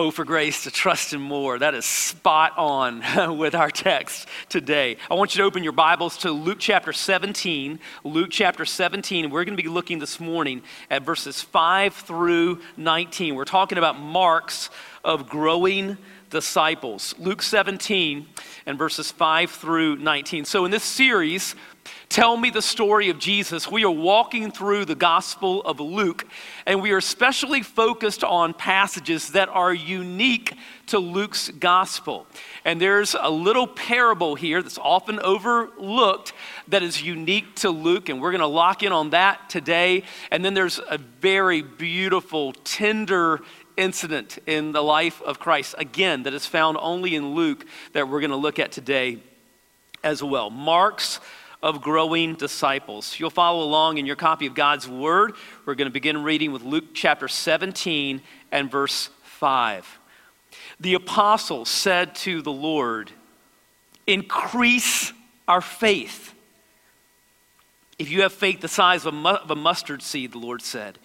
Oh, for grace to trust Him more. That is spot on with our text today. I want you to open your Bibles to Luke chapter 17. Luke chapter 17. We're going to be looking this morning at verses 5 through 19. We're talking about marks of growing disciples. Luke 17 and verses 5 through 19. So, in this series, Tell me the story of Jesus. We are walking through the Gospel of Luke, and we are especially focused on passages that are unique to Luke's Gospel. And there's a little parable here that's often overlooked that is unique to Luke, and we're going to lock in on that today. And then there's a very beautiful, tender incident in the life of Christ, again, that is found only in Luke that we're going to look at today as well. Mark's of growing disciples. You'll follow along in your copy of God's Word. We're going to begin reading with Luke chapter 17 and verse 5. The apostles said to the Lord, Increase our faith. If you have faith the size of a, mu- of a mustard seed, the Lord said,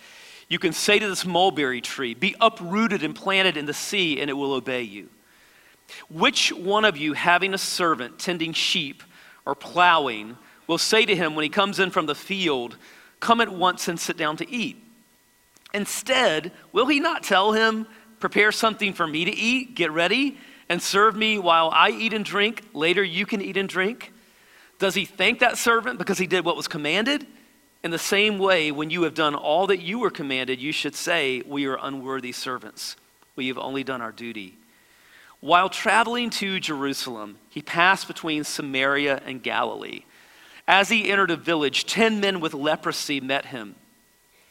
you can say to this mulberry tree, Be uprooted and planted in the sea, and it will obey you. Which one of you, having a servant tending sheep or plowing, will say to him when he comes in from the field, Come at once and sit down to eat. Instead, will he not tell him, Prepare something for me to eat, get ready, and serve me while I eat and drink? Later you can eat and drink. Does he thank that servant because he did what was commanded? In the same way, when you have done all that you were commanded, you should say, We are unworthy servants. We have only done our duty. While traveling to Jerusalem, he passed between Samaria and Galilee. As he entered a village, ten men with leprosy met him.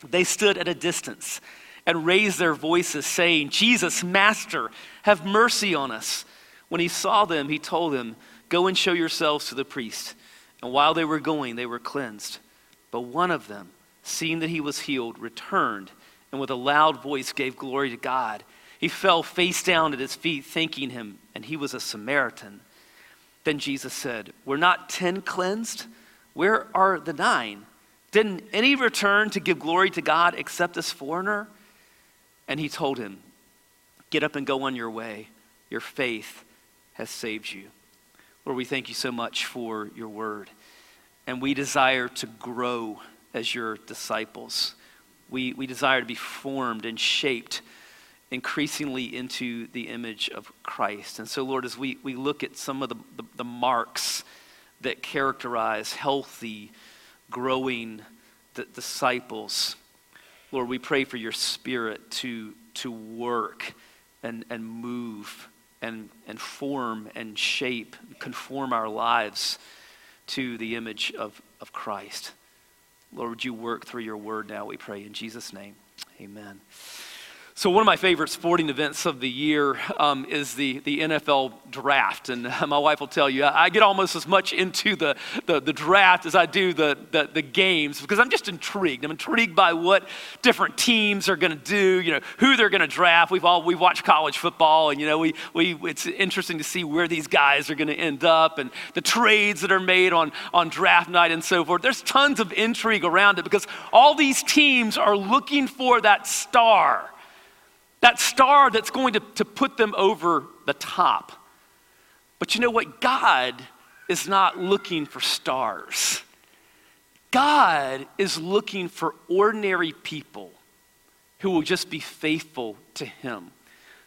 They stood at a distance and raised their voices, saying, Jesus, Master, have mercy on us. When he saw them, he told them, Go and show yourselves to the priest. And while they were going, they were cleansed. But one of them, seeing that he was healed, returned and with a loud voice gave glory to God. He fell face down at his feet, thanking him, and he was a Samaritan. Then Jesus said, Were not ten cleansed? Where are the nine? Didn't any return to give glory to God except this foreigner? And he told him, Get up and go on your way. Your faith has saved you. Lord, we thank you so much for your word. And we desire to grow as your disciples. We, we desire to be formed and shaped increasingly into the image of Christ. And so, Lord, as we, we look at some of the, the, the marks that characterize healthy, growing d- disciples, Lord, we pray for your spirit to, to work and, and move and, and form and shape, conform our lives to the image of, of Christ. Lord, would you work through your word now, we pray in Jesus' name. Amen. So, one of my favorite sporting events of the year um, is the, the NFL draft. And my wife will tell you, I get almost as much into the, the, the draft as I do the, the, the, games because I'm just intrigued. I'm intrigued by what different teams are going to do, you know, who they're going to draft. We've all we watch college football, and, you know, we, we, it's interesting to see where these guys are going to end up and the trades that are made on, on draft night and so forth. There's tons of intrigue around it because all these teams are looking for that star that star that's going to, to put them over the top. But you know what? God is not looking for stars. God is looking for ordinary people who will just be faithful to Him.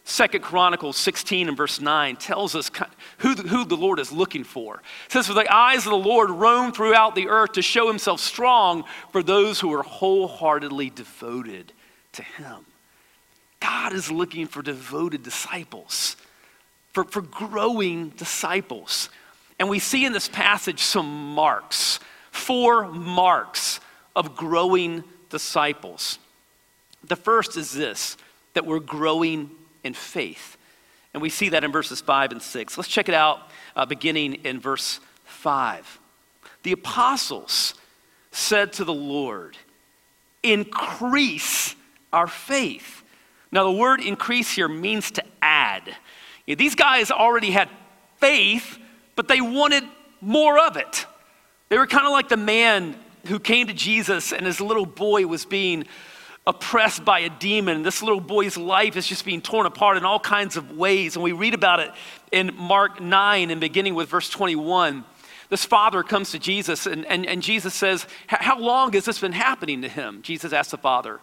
Second Chronicles 16 and verse 9 tells us who the, who the Lord is looking for. It says, For the eyes of the Lord roam throughout the earth to show himself strong for those who are wholeheartedly devoted to him. God is looking for devoted disciples, for, for growing disciples. And we see in this passage some marks, four marks of growing disciples. The first is this that we're growing in faith. And we see that in verses 5 and 6. Let's check it out uh, beginning in verse 5. The apostles said to the Lord, Increase our faith. Now, the word increase here means to add. These guys already had faith, but they wanted more of it. They were kind of like the man who came to Jesus and his little boy was being oppressed by a demon. This little boy's life is just being torn apart in all kinds of ways. And we read about it in Mark 9 and beginning with verse 21. This father comes to Jesus and, and, and Jesus says, How long has this been happening to him? Jesus asked the father.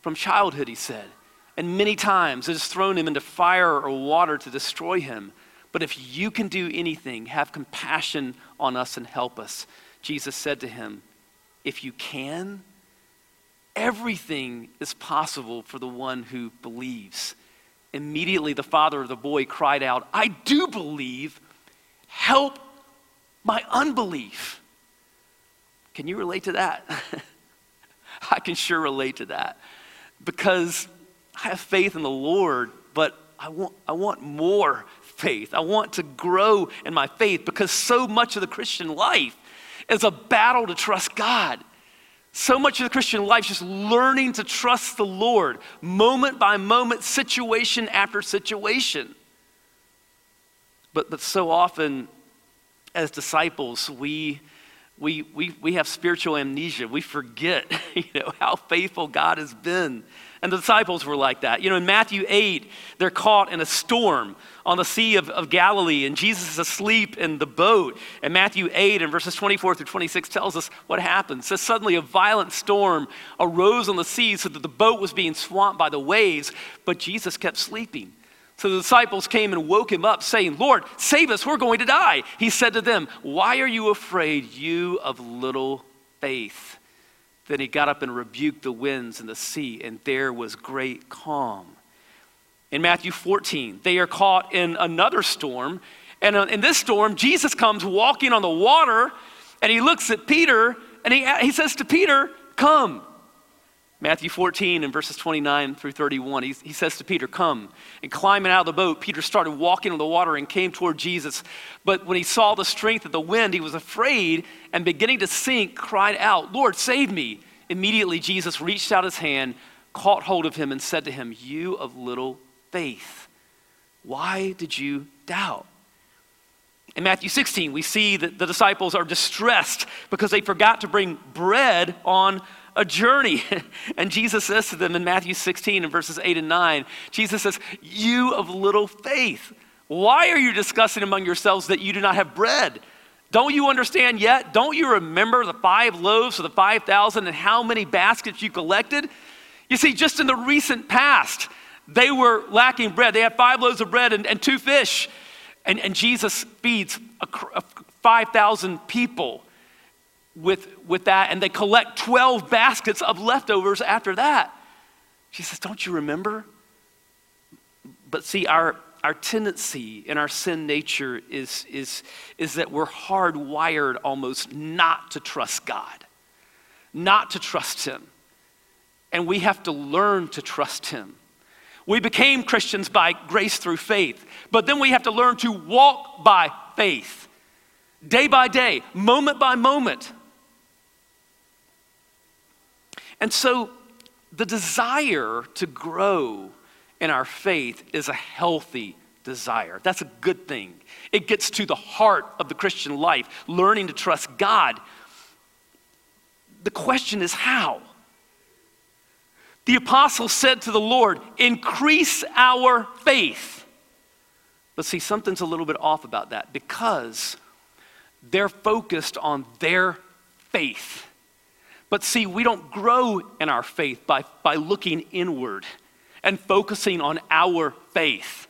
From childhood, he said. And many times it has thrown him into fire or water to destroy him. But if you can do anything, have compassion on us and help us. Jesus said to him, If you can, everything is possible for the one who believes. Immediately, the father of the boy cried out, I do believe. Help my unbelief. Can you relate to that? I can sure relate to that because I have faith in the Lord, but I want, I want more faith. I want to grow in my faith because so much of the Christian life is a battle to trust God. So much of the Christian life is just learning to trust the Lord, moment by moment, situation after situation. But, but so often, as disciples, we, we, we, we have spiritual amnesia. We forget you know, how faithful God has been and the disciples were like that. You know, in Matthew 8, they're caught in a storm on the Sea of, of Galilee, and Jesus is asleep in the boat. And Matthew 8, and verses 24 through 26, tells us what happened. It says, Suddenly a violent storm arose on the sea so that the boat was being swamped by the waves, but Jesus kept sleeping. So the disciples came and woke him up, saying, Lord, save us, we're going to die. He said to them, Why are you afraid, you of little faith? Then he got up and rebuked the winds and the sea, and there was great calm. In Matthew 14, they are caught in another storm. And uh, in this storm, Jesus comes walking on the water, and he looks at Peter, and he, he says to Peter, Come. Matthew 14 and verses 29 through 31, he, he says to Peter, Come. And climbing out of the boat, Peter started walking on the water and came toward Jesus. But when he saw the strength of the wind, he was afraid and beginning to sink, cried out, Lord, save me. Immediately, Jesus reached out his hand, caught hold of him, and said to him, You of little faith, why did you doubt? In Matthew 16, we see that the disciples are distressed because they forgot to bring bread on a journey. And Jesus says to them in Matthew 16 and verses 8 and 9, Jesus says, You of little faith, why are you discussing among yourselves that you do not have bread? Don't you understand yet? Don't you remember the five loaves of the 5,000 and how many baskets you collected? You see, just in the recent past, they were lacking bread. They had five loaves of bread and, and two fish. And, and Jesus feeds 5,000 people with, with that, and they collect 12 baskets of leftovers after that. She says, Don't you remember? But see, our, our tendency in our sin nature is, is, is that we're hardwired almost not to trust God, not to trust Him. And we have to learn to trust Him. We became Christians by grace through faith, but then we have to learn to walk by faith, day by day, moment by moment. And so the desire to grow in our faith is a healthy desire. That's a good thing. It gets to the heart of the Christian life, learning to trust God. The question is how? The apostle said to the Lord, Increase our faith. But see, something's a little bit off about that because they're focused on their faith. But see, we don't grow in our faith by, by looking inward and focusing on our faith.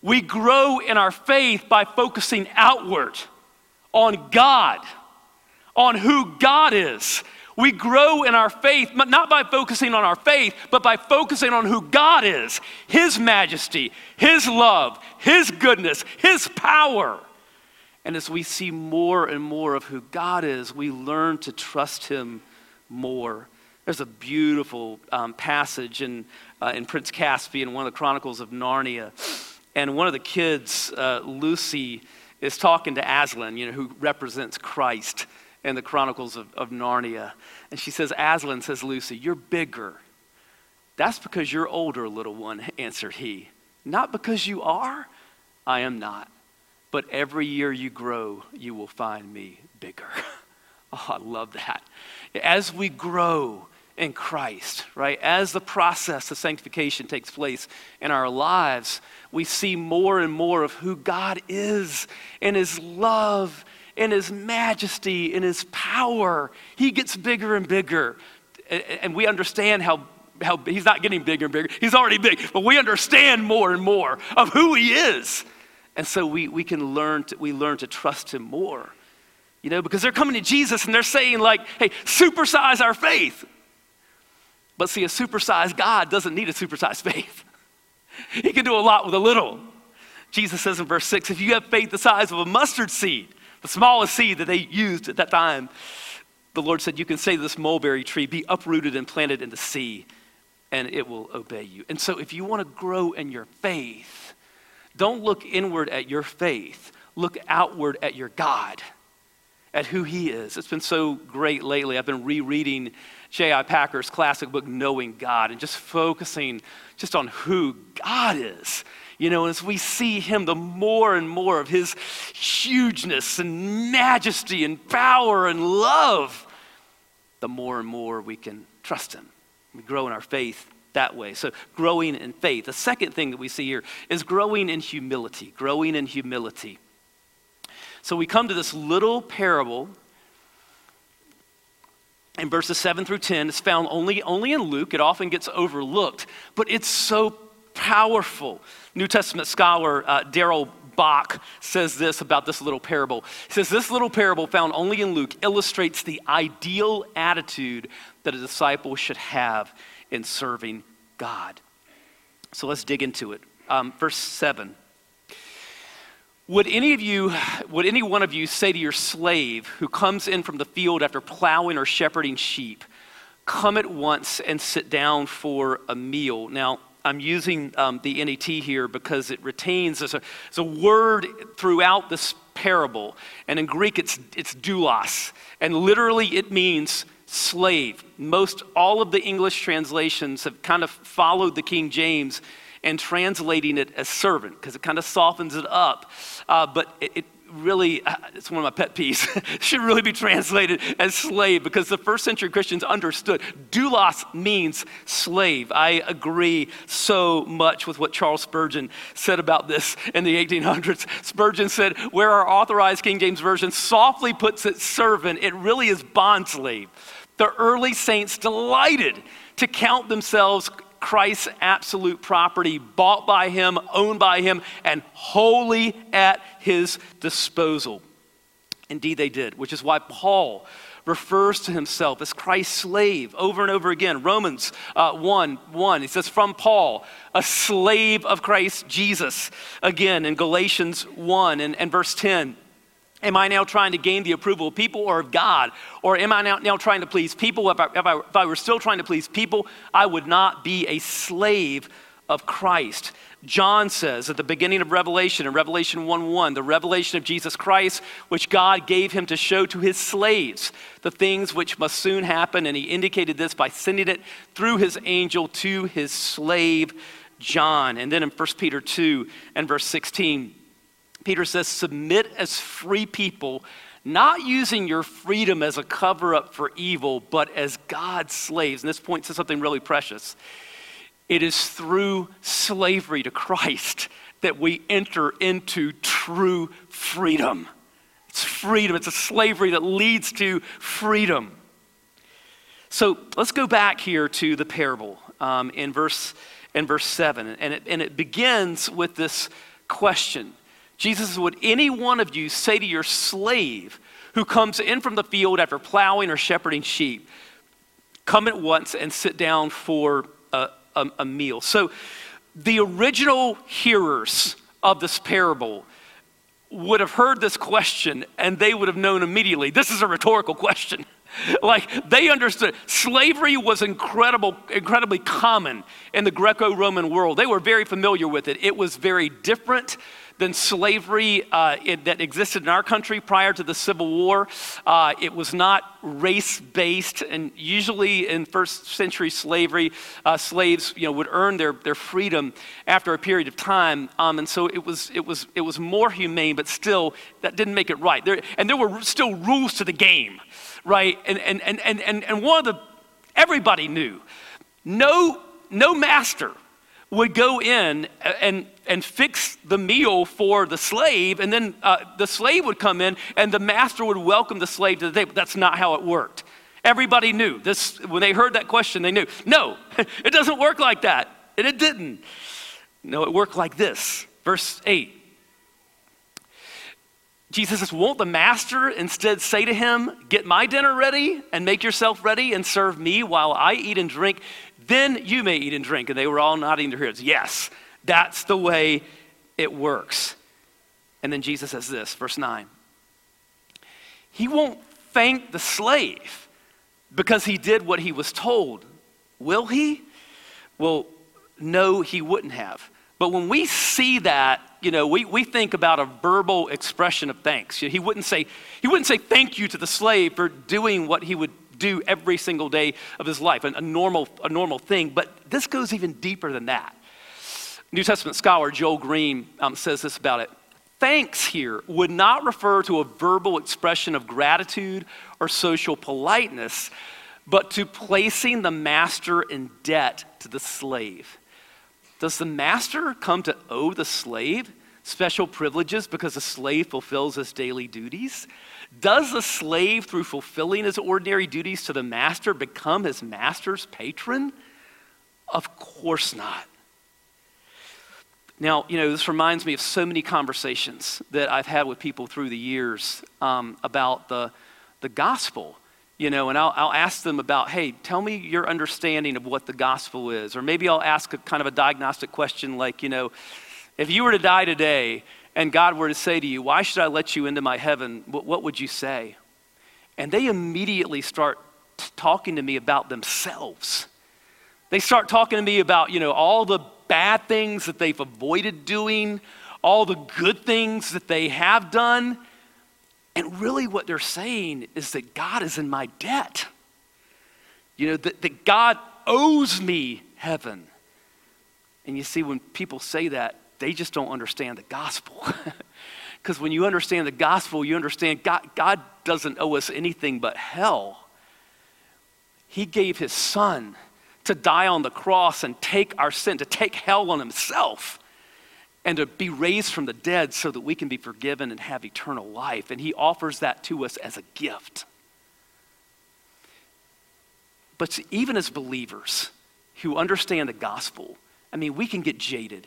We grow in our faith by focusing outward on God, on who God is. We grow in our faith, but not by focusing on our faith, but by focusing on who God is His majesty, His love, His goodness, His power. And as we see more and more of who God is, we learn to trust Him more. There's a beautiful um, passage in, uh, in Prince Caspian, one of the Chronicles of Narnia. And one of the kids, uh, Lucy, is talking to Aslan, you know, who represents Christ. in the Chronicles of, of Narnia. And she says, Aslan, says Lucy, you're bigger. That's because you're older, little one, answered he. Not because you are, I am not. But every year you grow, you will find me bigger. oh, I love that. As we grow in Christ, right, as the process of sanctification takes place in our lives, we see more and more of who God is and his love and his majesty and his power. He gets bigger and bigger. And we understand how how he's not getting bigger and bigger. He's already big, but we understand more and more of who he is. And so we, we can learn to, we learn to trust him more. You know, because they're coming to Jesus and they're saying, like, hey, supersize our faith. But see, a supersized God doesn't need a supersized faith. he can do a lot with a little. Jesus says in verse 6 if you have faith the size of a mustard seed, the smallest seed that they used at that time, the Lord said, You can say to this mulberry tree, be uprooted and planted in the sea, and it will obey you. And so, if you want to grow in your faith, don't look inward at your faith, look outward at your God, at who He is. It's been so great lately. I've been rereading J.I. Packer's classic book, Knowing God, and just focusing just on who God is. You know, as we see him, the more and more of his hugeness and majesty and power and love, the more and more we can trust him. We grow in our faith that way. So, growing in faith. The second thing that we see here is growing in humility. Growing in humility. So, we come to this little parable in verses 7 through 10. It's found only, only in Luke. It often gets overlooked, but it's so powerful. New Testament scholar uh, Darrell Bock says this about this little parable. He says, This little parable, found only in Luke, illustrates the ideal attitude that a disciple should have in serving God. So let's dig into it. Um, verse 7. Would any of you, would any one of you say to your slave who comes in from the field after plowing or shepherding sheep, come at once and sit down for a meal? Now, I'm using um, the NET here because it retains as a, a word throughout this parable. And in Greek, it's, it's doulos. And literally, it means slave. Most all of the English translations have kind of followed the King James and translating it as servant because it kind of softens it up. Uh, but it, it really, uh, it's one of my pet peeves, should really be translated as slave because the first century Christians understood doulos means slave. I agree so much with what Charles Spurgeon said about this in the 1800s. Spurgeon said, Where our authorized King James Version softly puts it servant, it really is bond slave. The early saints delighted to count themselves Christ's absolute property, bought by him, owned by him, and wholly at his disposal. Indeed, they did, which is why Paul refers to himself as Christ's slave over and over again. Romans uh, 1 1, he says, From Paul, a slave of Christ Jesus. Again, in Galatians 1 and, and verse 10, Am I now trying to gain the approval of people or of God? Or am I now, now trying to please people? If I, if, I, if I were still trying to please people, I would not be a slave of Christ. John says at the beginning of Revelation, in Revelation 1 1, the revelation of Jesus Christ, which God gave him to show to his slaves the things which must soon happen. And he indicated this by sending it through his angel to his slave John. And then in 1 Peter 2 and verse 16, Peter says, submit as free people, not using your freedom as a cover up for evil, but as God's slaves. And this points to something really precious. It is through slavery to Christ that we enter into true freedom. It's freedom, it's a slavery that leads to freedom. So let's go back here to the parable um, in, verse, in verse 7. And it, and it begins with this question Jesus would any one of you say to your slave who comes in from the field after plowing or shepherding sheep, come at once and sit down for a, a, a meal? So the original hearers of this parable would have heard this question and they would have known immediately this is a rhetorical question. like they understood slavery was incredible incredibly common in the greco-roman world they were very familiar with it it was very different than slavery uh, it, that existed in our country prior to the Civil War. Uh, it was not race based, and usually in first century slavery, uh, slaves you know, would earn their, their freedom after a period of time. Um, and so it was, it, was, it was more humane, but still, that didn't make it right. There, and there were still rules to the game, right? And, and, and, and, and one of the, everybody knew no, no master would go in and, and fix the meal for the slave, and then uh, the slave would come in and the master would welcome the slave to the table. That's not how it worked. Everybody knew this. When they heard that question, they knew no, it doesn't work like that. And it didn't. No, it worked like this. Verse 8. Jesus says, Won't the master instead say to him, Get my dinner ready and make yourself ready and serve me while I eat and drink? Then you may eat and drink. And they were all nodding their heads. Yes, that's the way it works. And then Jesus says this, verse 9 He won't thank the slave because he did what he was told. Will he? Well, no, he wouldn't have. But when we see that, you know, we, we think about a verbal expression of thanks. He wouldn't say, he wouldn't say thank you to the slave for doing what he would do every single day of his life, a, a, normal, a normal thing. But this goes even deeper than that. New Testament scholar Joel Green um, says this about it. Thanks here would not refer to a verbal expression of gratitude or social politeness, but to placing the master in debt to the slave. Does the master come to owe the slave special privileges because the slave fulfills his daily duties? Does the slave, through fulfilling his ordinary duties to the master, become his master's patron? Of course not. Now, you know, this reminds me of so many conversations that I've had with people through the years um, about the, the gospel. You know, and I'll, I'll ask them about, hey, tell me your understanding of what the gospel is. Or maybe I'll ask a kind of a diagnostic question like, you know, if you were to die today and God were to say to you, Why should I let you into my heaven? What, what would you say? And they immediately start t- talking to me about themselves. They start talking to me about, you know, all the bad things that they've avoided doing, all the good things that they have done. And really, what they're saying is that God is in my debt. You know, that, that God owes me heaven. And you see, when people say that, they just don't understand the gospel. Because when you understand the gospel, you understand God, God doesn't owe us anything but hell. He gave his son to die on the cross and take our sin, to take hell on himself, and to be raised from the dead so that we can be forgiven and have eternal life. And he offers that to us as a gift. But even as believers who understand the gospel, I mean, we can get jaded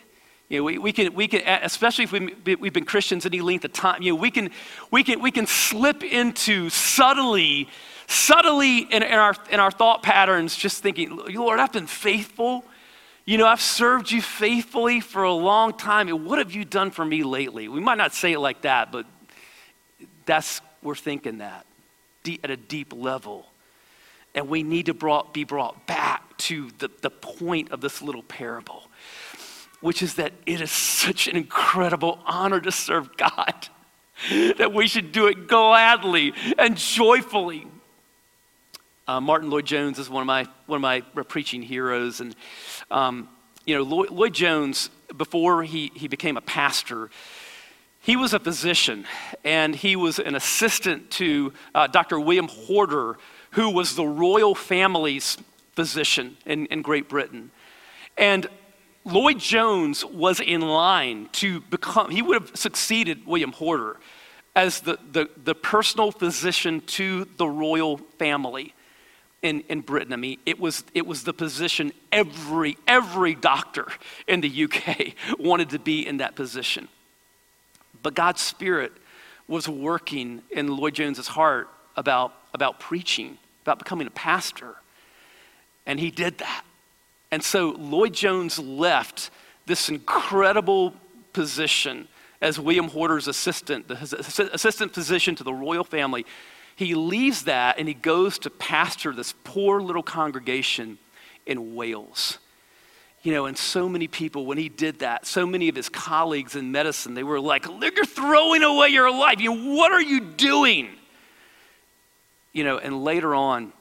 you know, we, we, can, we can, especially if we, we've been Christians any length of time, you know, we can, we can, we can slip into subtly, subtly in, in, our, in our thought patterns, just thinking, Lord, I've been faithful. You know, I've served you faithfully for a long time. And what have you done for me lately? We might not say it like that, but that's, we're thinking that deep, at a deep level. And we need to brought, be brought back to the, the point of this little parable which is that it is such an incredible honor to serve God that we should do it gladly and joyfully. Uh, Martyn Lloyd-Jones is one of my one of my preaching heroes, and um, you know Lloyd, Lloyd Jones before he he became a pastor. He was a physician and he was an assistant to uh, Dr. William Horder, who was the royal family's physician in, in Great Britain. And Lloyd Jones was in line to become, he would have succeeded William Horder as the, the, the personal physician to the royal family in, in Britain. I mean, it was, it was the position every, every doctor in the UK wanted to be in that position. But God's Spirit was working in Lloyd Jones's heart about, about preaching, about becoming a pastor. And he did that. And so Lloyd Jones left this incredible position as William Horder's assistant, the assistant physician to the royal family. He leaves that and he goes to pastor this poor little congregation in Wales. You know, and so many people, when he did that, so many of his colleagues in medicine, they were like, You're throwing away your life. You know, what are you doing? You know, and later on,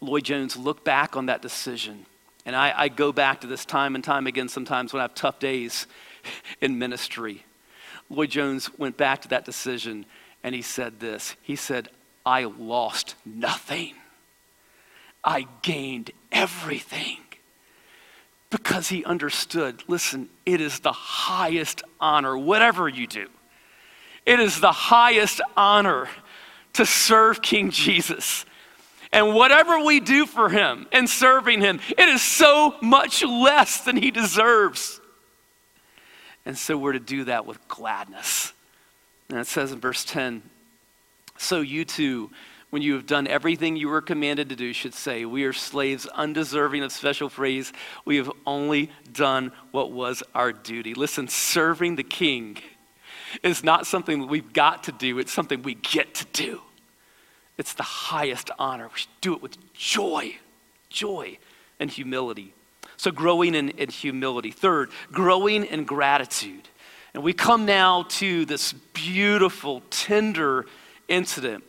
Lloyd Jones looked back on that decision. And I, I go back to this time and time again sometimes when I have tough days in ministry. Lloyd Jones went back to that decision and he said this He said, I lost nothing, I gained everything because he understood listen, it is the highest honor, whatever you do, it is the highest honor to serve King Jesus. And whatever we do for him and serving him, it is so much less than he deserves. And so we're to do that with gladness. And it says in verse 10 So you too when you have done everything you were commanded to do, should say, We are slaves undeserving of special praise. We have only done what was our duty. Listen, serving the king is not something that we've got to do, it's something we get to do. It's the highest honor. We should do it with joy, joy, and humility. So, growing in, in humility. Third, growing in gratitude. And we come now to this beautiful, tender incident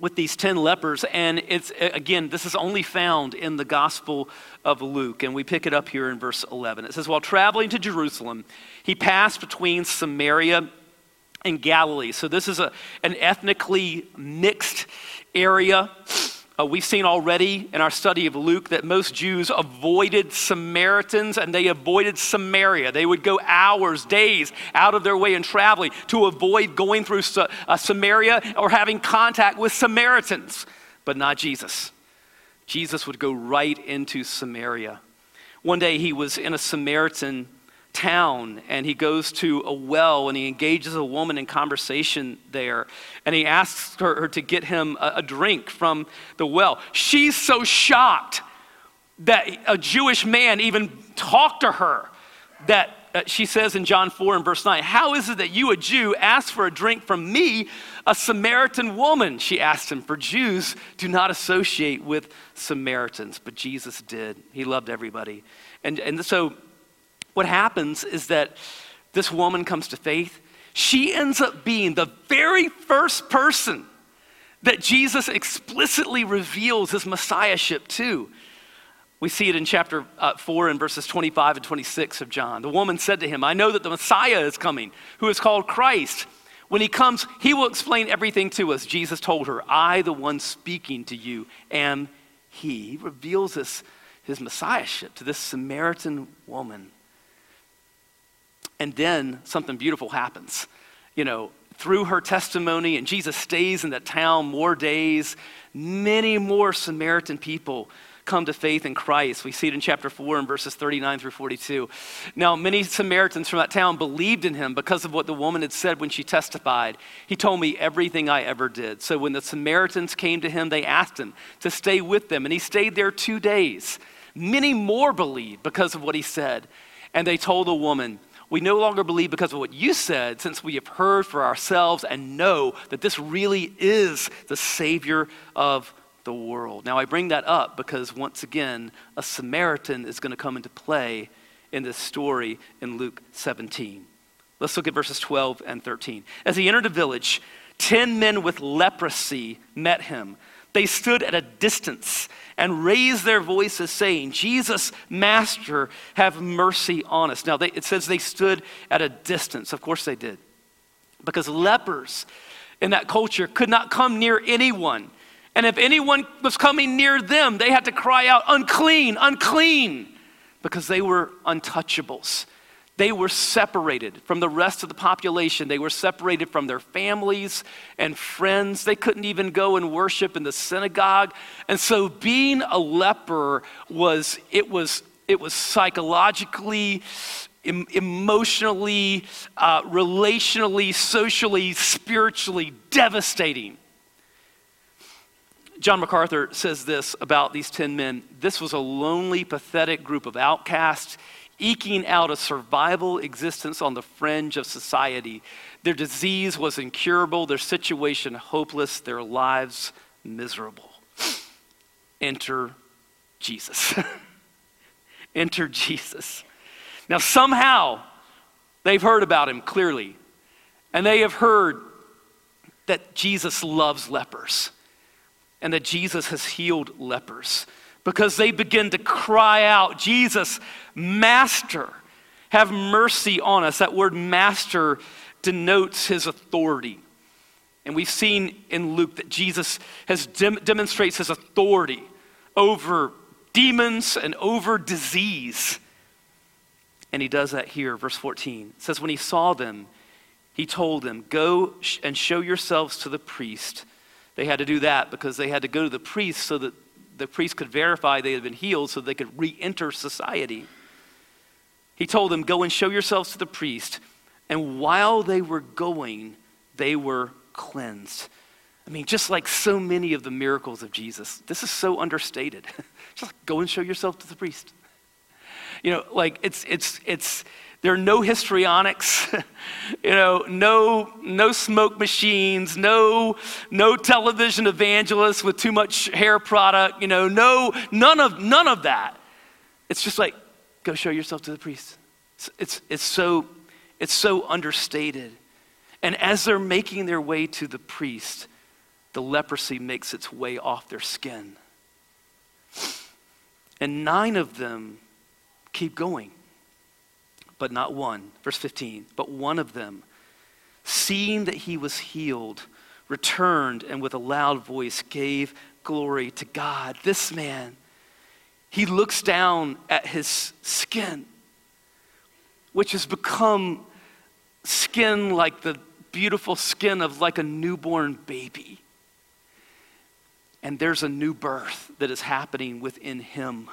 with these 10 lepers. And it's, again, this is only found in the Gospel of Luke. And we pick it up here in verse 11. It says, While traveling to Jerusalem, he passed between Samaria and Galilee. So this is a, an ethnically mixed area. Uh, we've seen already in our study of Luke that most Jews avoided Samaritans and they avoided Samaria. They would go hours, days out of their way in traveling to avoid going through uh, Samaria or having contact with Samaritans, but not Jesus. Jesus would go right into Samaria. One day he was in a Samaritan town and he goes to a well and he engages a woman in conversation there and he asks her, her to get him a, a drink from the well. She's so shocked that a Jewish man even talked to her that uh, she says in John 4 and verse 9, How is it that you, a Jew, ask for a drink from me, a Samaritan woman? She asked him, For Jews do not associate with Samaritans, but Jesus did. He loved everybody. And, and so what happens is that this woman comes to faith. She ends up being the very first person that Jesus explicitly reveals his messiahship to. We see it in chapter uh, 4 and verses 25 and 26 of John. The woman said to him, I know that the Messiah is coming, who is called Christ. When he comes, he will explain everything to us. Jesus told her, I, the one speaking to you, am he. He reveals this, his messiahship to this Samaritan woman. And then something beautiful happens. You know, through her testimony, and Jesus stays in that town more days, many more Samaritan people come to faith in Christ. We see it in chapter 4 and verses 39 through 42. Now, many Samaritans from that town believed in him because of what the woman had said when she testified. He told me everything I ever did. So when the Samaritans came to him, they asked him to stay with them, and he stayed there two days. Many more believed because of what he said. And they told the woman, we no longer believe because of what you said, since we have heard for ourselves and know that this really is the Savior of the world. Now, I bring that up because, once again, a Samaritan is going to come into play in this story in Luke 17. Let's look at verses 12 and 13. As he entered a village, ten men with leprosy met him. They stood at a distance and raised their voices, saying, Jesus, Master, have mercy on us. Now, they, it says they stood at a distance. Of course they did. Because lepers in that culture could not come near anyone. And if anyone was coming near them, they had to cry out, unclean, unclean, because they were untouchables. They were separated from the rest of the population. They were separated from their families and friends. They couldn't even go and worship in the synagogue. And so being a leper was it was it was psychologically em- emotionally, uh, relationally, socially, spiritually devastating. John MacArthur says this about these 10 men. This was a lonely, pathetic group of outcasts eking out a survival existence on the fringe of society. Their disease was incurable, their situation hopeless, their lives miserable. Enter Jesus. Enter Jesus. Now, somehow, they've heard about him clearly, and they have heard that Jesus loves lepers and that Jesus has healed lepers because they begin to cry out, Jesus, Master, have mercy on us. That word master denotes his authority. And we've seen in Luke that Jesus has dem- demonstrates his authority over demons and over disease. And he does that here, verse 14. It says, When he saw them, he told them, Go and show yourselves to the priest. They had to do that because they had to go to the priest so that the priest could verify they had been healed so they could re enter society. He told them, Go and show yourselves to the priest. And while they were going, they were cleansed. I mean, just like so many of the miracles of Jesus, this is so understated. just go and show yourself to the priest. You know, like it's, it's, it's, there are no histrionics, you know, no, no smoke machines, no, no television evangelists with too much hair product, you know, no, none of, none of that. It's just like, go show yourself to the priest. It's, it's, it's, so, it's so understated. And as they're making their way to the priest, the leprosy makes its way off their skin. And nine of them keep going, but not one. Verse 15, but one of them, seeing that he was healed, returned and with a loud voice gave glory to God. This man, he looks down at his skin, which has become skin like the beautiful skin of like a newborn baby. And there's a new birth that is happening within him.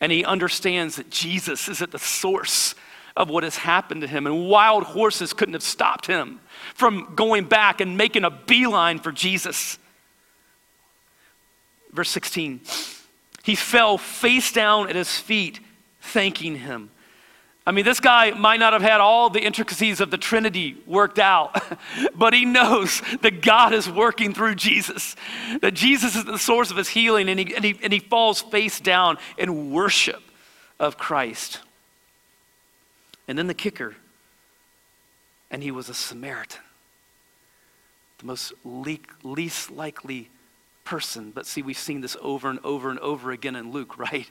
And he understands that Jesus is at the source of what has happened to him. And wild horses couldn't have stopped him from going back and making a beeline for Jesus. Verse 16, he fell face down at his feet, thanking him. I mean, this guy might not have had all the intricacies of the Trinity worked out, but he knows that God is working through Jesus, that Jesus is the source of his healing, and he, and he, and he falls face down in worship of Christ. And then the kicker, and he was a Samaritan, the most le- least likely person. But see, we've seen this over and over and over again in Luke, right?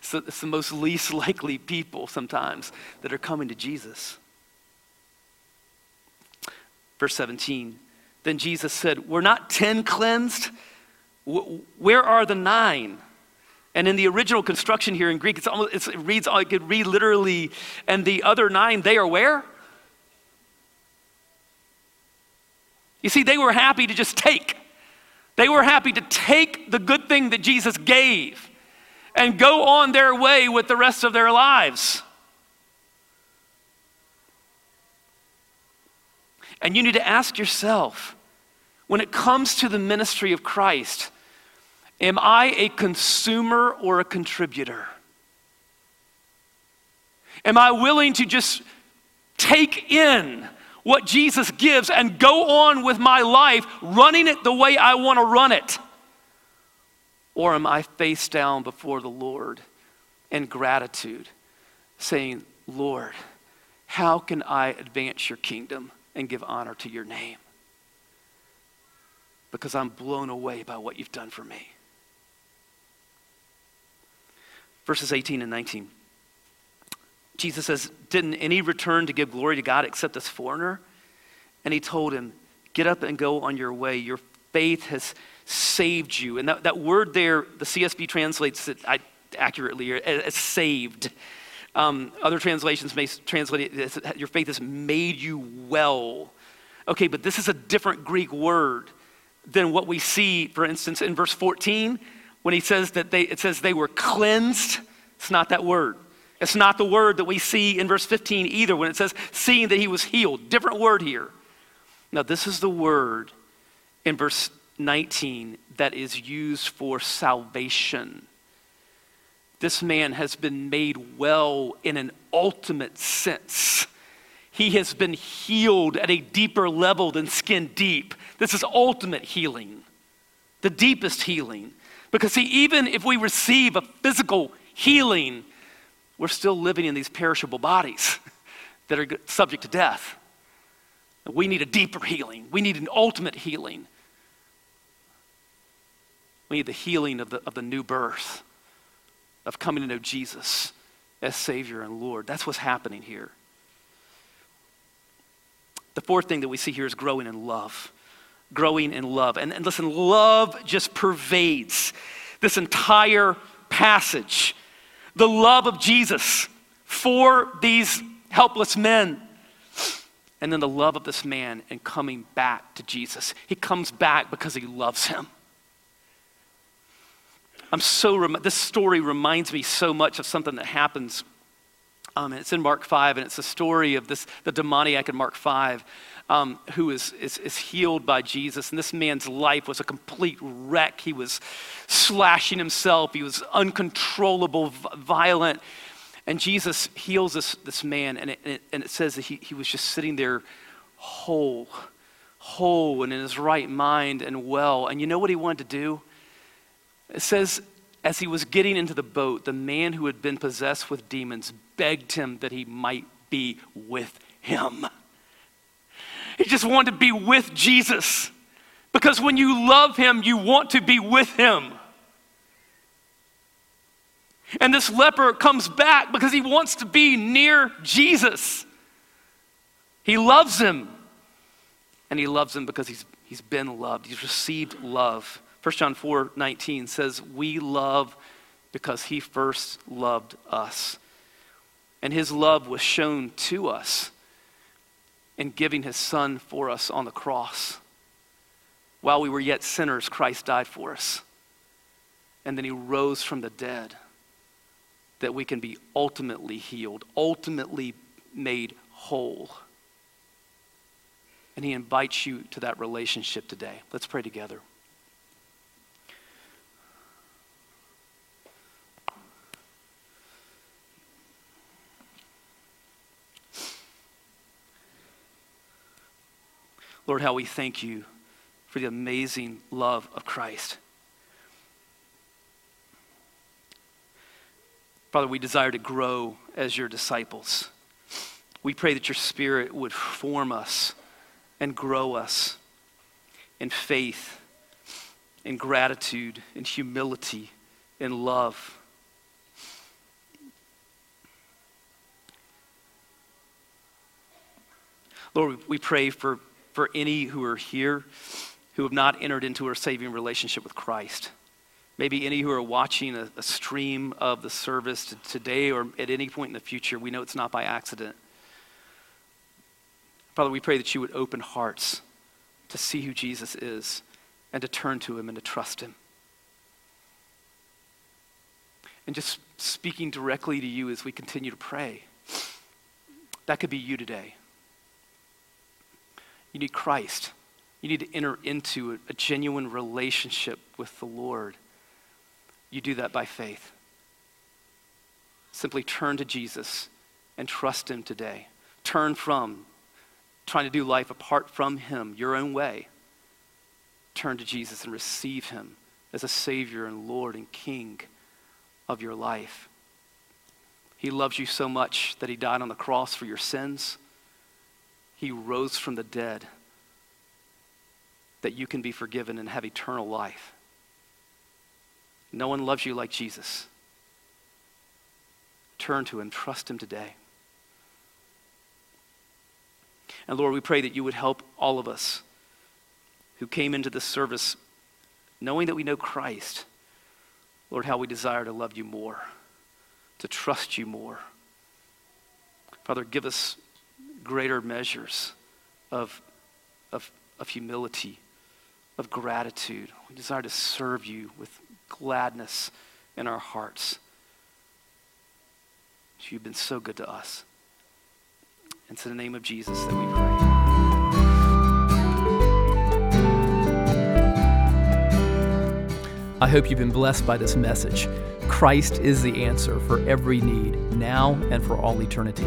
So it's the most least likely people sometimes that are coming to Jesus. Verse 17 Then Jesus said, We're not 10 cleansed. Where are the nine? And in the original construction here in Greek, it's almost, it's, it reads, I could read literally, and the other nine, they are where? You see, they were happy to just take. They were happy to take the good thing that Jesus gave and go on their way with the rest of their lives. And you need to ask yourself when it comes to the ministry of Christ, am I a consumer or a contributor? Am I willing to just take in what Jesus gives and go on with my life, running it the way I want to run it? Or am I face down before the Lord in gratitude, saying, Lord, how can I advance your kingdom and give honor to your name? Because I'm blown away by what you've done for me. Verses 18 and 19. Jesus says, Didn't any return to give glory to God except this foreigner? And he told him, Get up and go on your way. Your faith has saved you. And that, that word there, the CSB translates it accurately as saved. Um, other translations may translate it as your faith has made you well. Okay, but this is a different Greek word than what we see, for instance, in verse 14 when he says that they, it says they were cleansed. It's not that word. It's not the word that we see in verse 15 either when it says seeing that he was healed. Different word here. Now, this is the word in verse 19 that is used for salvation. This man has been made well in an ultimate sense. He has been healed at a deeper level than skin deep. This is ultimate healing, the deepest healing. Because, see, even if we receive a physical healing, we're still living in these perishable bodies that are subject to death. We need a deeper healing. We need an ultimate healing. We need the healing of the, of the new birth, of coming to know Jesus as Savior and Lord. That's what's happening here. The fourth thing that we see here is growing in love. Growing in love. And, and listen, love just pervades this entire passage. The love of Jesus for these helpless men. And then the love of this man and coming back to Jesus. He comes back because he loves him. I'm so, this story reminds me so much of something that happens. Um, it's in Mark 5, and it's a story of this, the demoniac in Mark 5 um, who is, is, is healed by Jesus. And this man's life was a complete wreck. He was slashing himself, he was uncontrollable, violent. And Jesus heals this, this man, and it, and it, and it says that he, he was just sitting there whole, whole and in his right mind and well. And you know what he wanted to do? It says, as he was getting into the boat, the man who had been possessed with demons begged him that he might be with him. He just wanted to be with Jesus. Because when you love him, you want to be with him. And this leper comes back because he wants to be near Jesus. He loves him. And he loves him because he's, he's been loved, he's received love. 1 John 4 19 says, We love because he first loved us. And his love was shown to us in giving his son for us on the cross. While we were yet sinners, Christ died for us. And then he rose from the dead that we can be ultimately healed, ultimately made whole. And he invites you to that relationship today. Let's pray together. Lord, how we thank you for the amazing love of Christ. Father, we desire to grow as your disciples. We pray that your Spirit would form us and grow us in faith, in gratitude, in humility, in love. Lord, we pray for for any who are here who have not entered into a saving relationship with Christ. Maybe any who are watching a, a stream of the service today or at any point in the future. We know it's not by accident. Father, we pray that you would open hearts to see who Jesus is and to turn to him and to trust him. And just speaking directly to you as we continue to pray, that could be you today. You need Christ. You need to enter into a, genuine relationship with the Lord. You do that by faith. Simply turn to Jesus and trust Him today. Turn from trying to do life apart from Him, your own way. Turn to Jesus and receive Him as a Savior and Lord and King of your life. He loves you so much that He died on the cross for your sins he rose from the dead that you can be forgiven and have eternal life. No one loves you like Jesus. Turn to him, trust him today. And Lord, we pray that you would help all of us who came into this service knowing that we know Christ. Lord, how we desire to love you more, to trust you more. Father, give us greater measures of, of, of humility, of gratitude. We desire to serve you with gladness in our hearts. You've been so good to us. It's in the name of Jesus that we pray. I hope you've been blessed by this message. Christ is the answer for every need, now and for all eternity.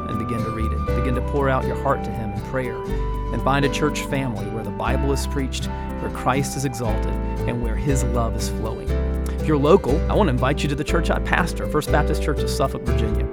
and begin to read it. Begin to pour out your heart to Him in prayer. And find a church family where the Bible is preached, where Christ is exalted, and where His love is flowing. If you're local, I want to invite you to the church I pastor, First Baptist Church of Suffolk, Virginia.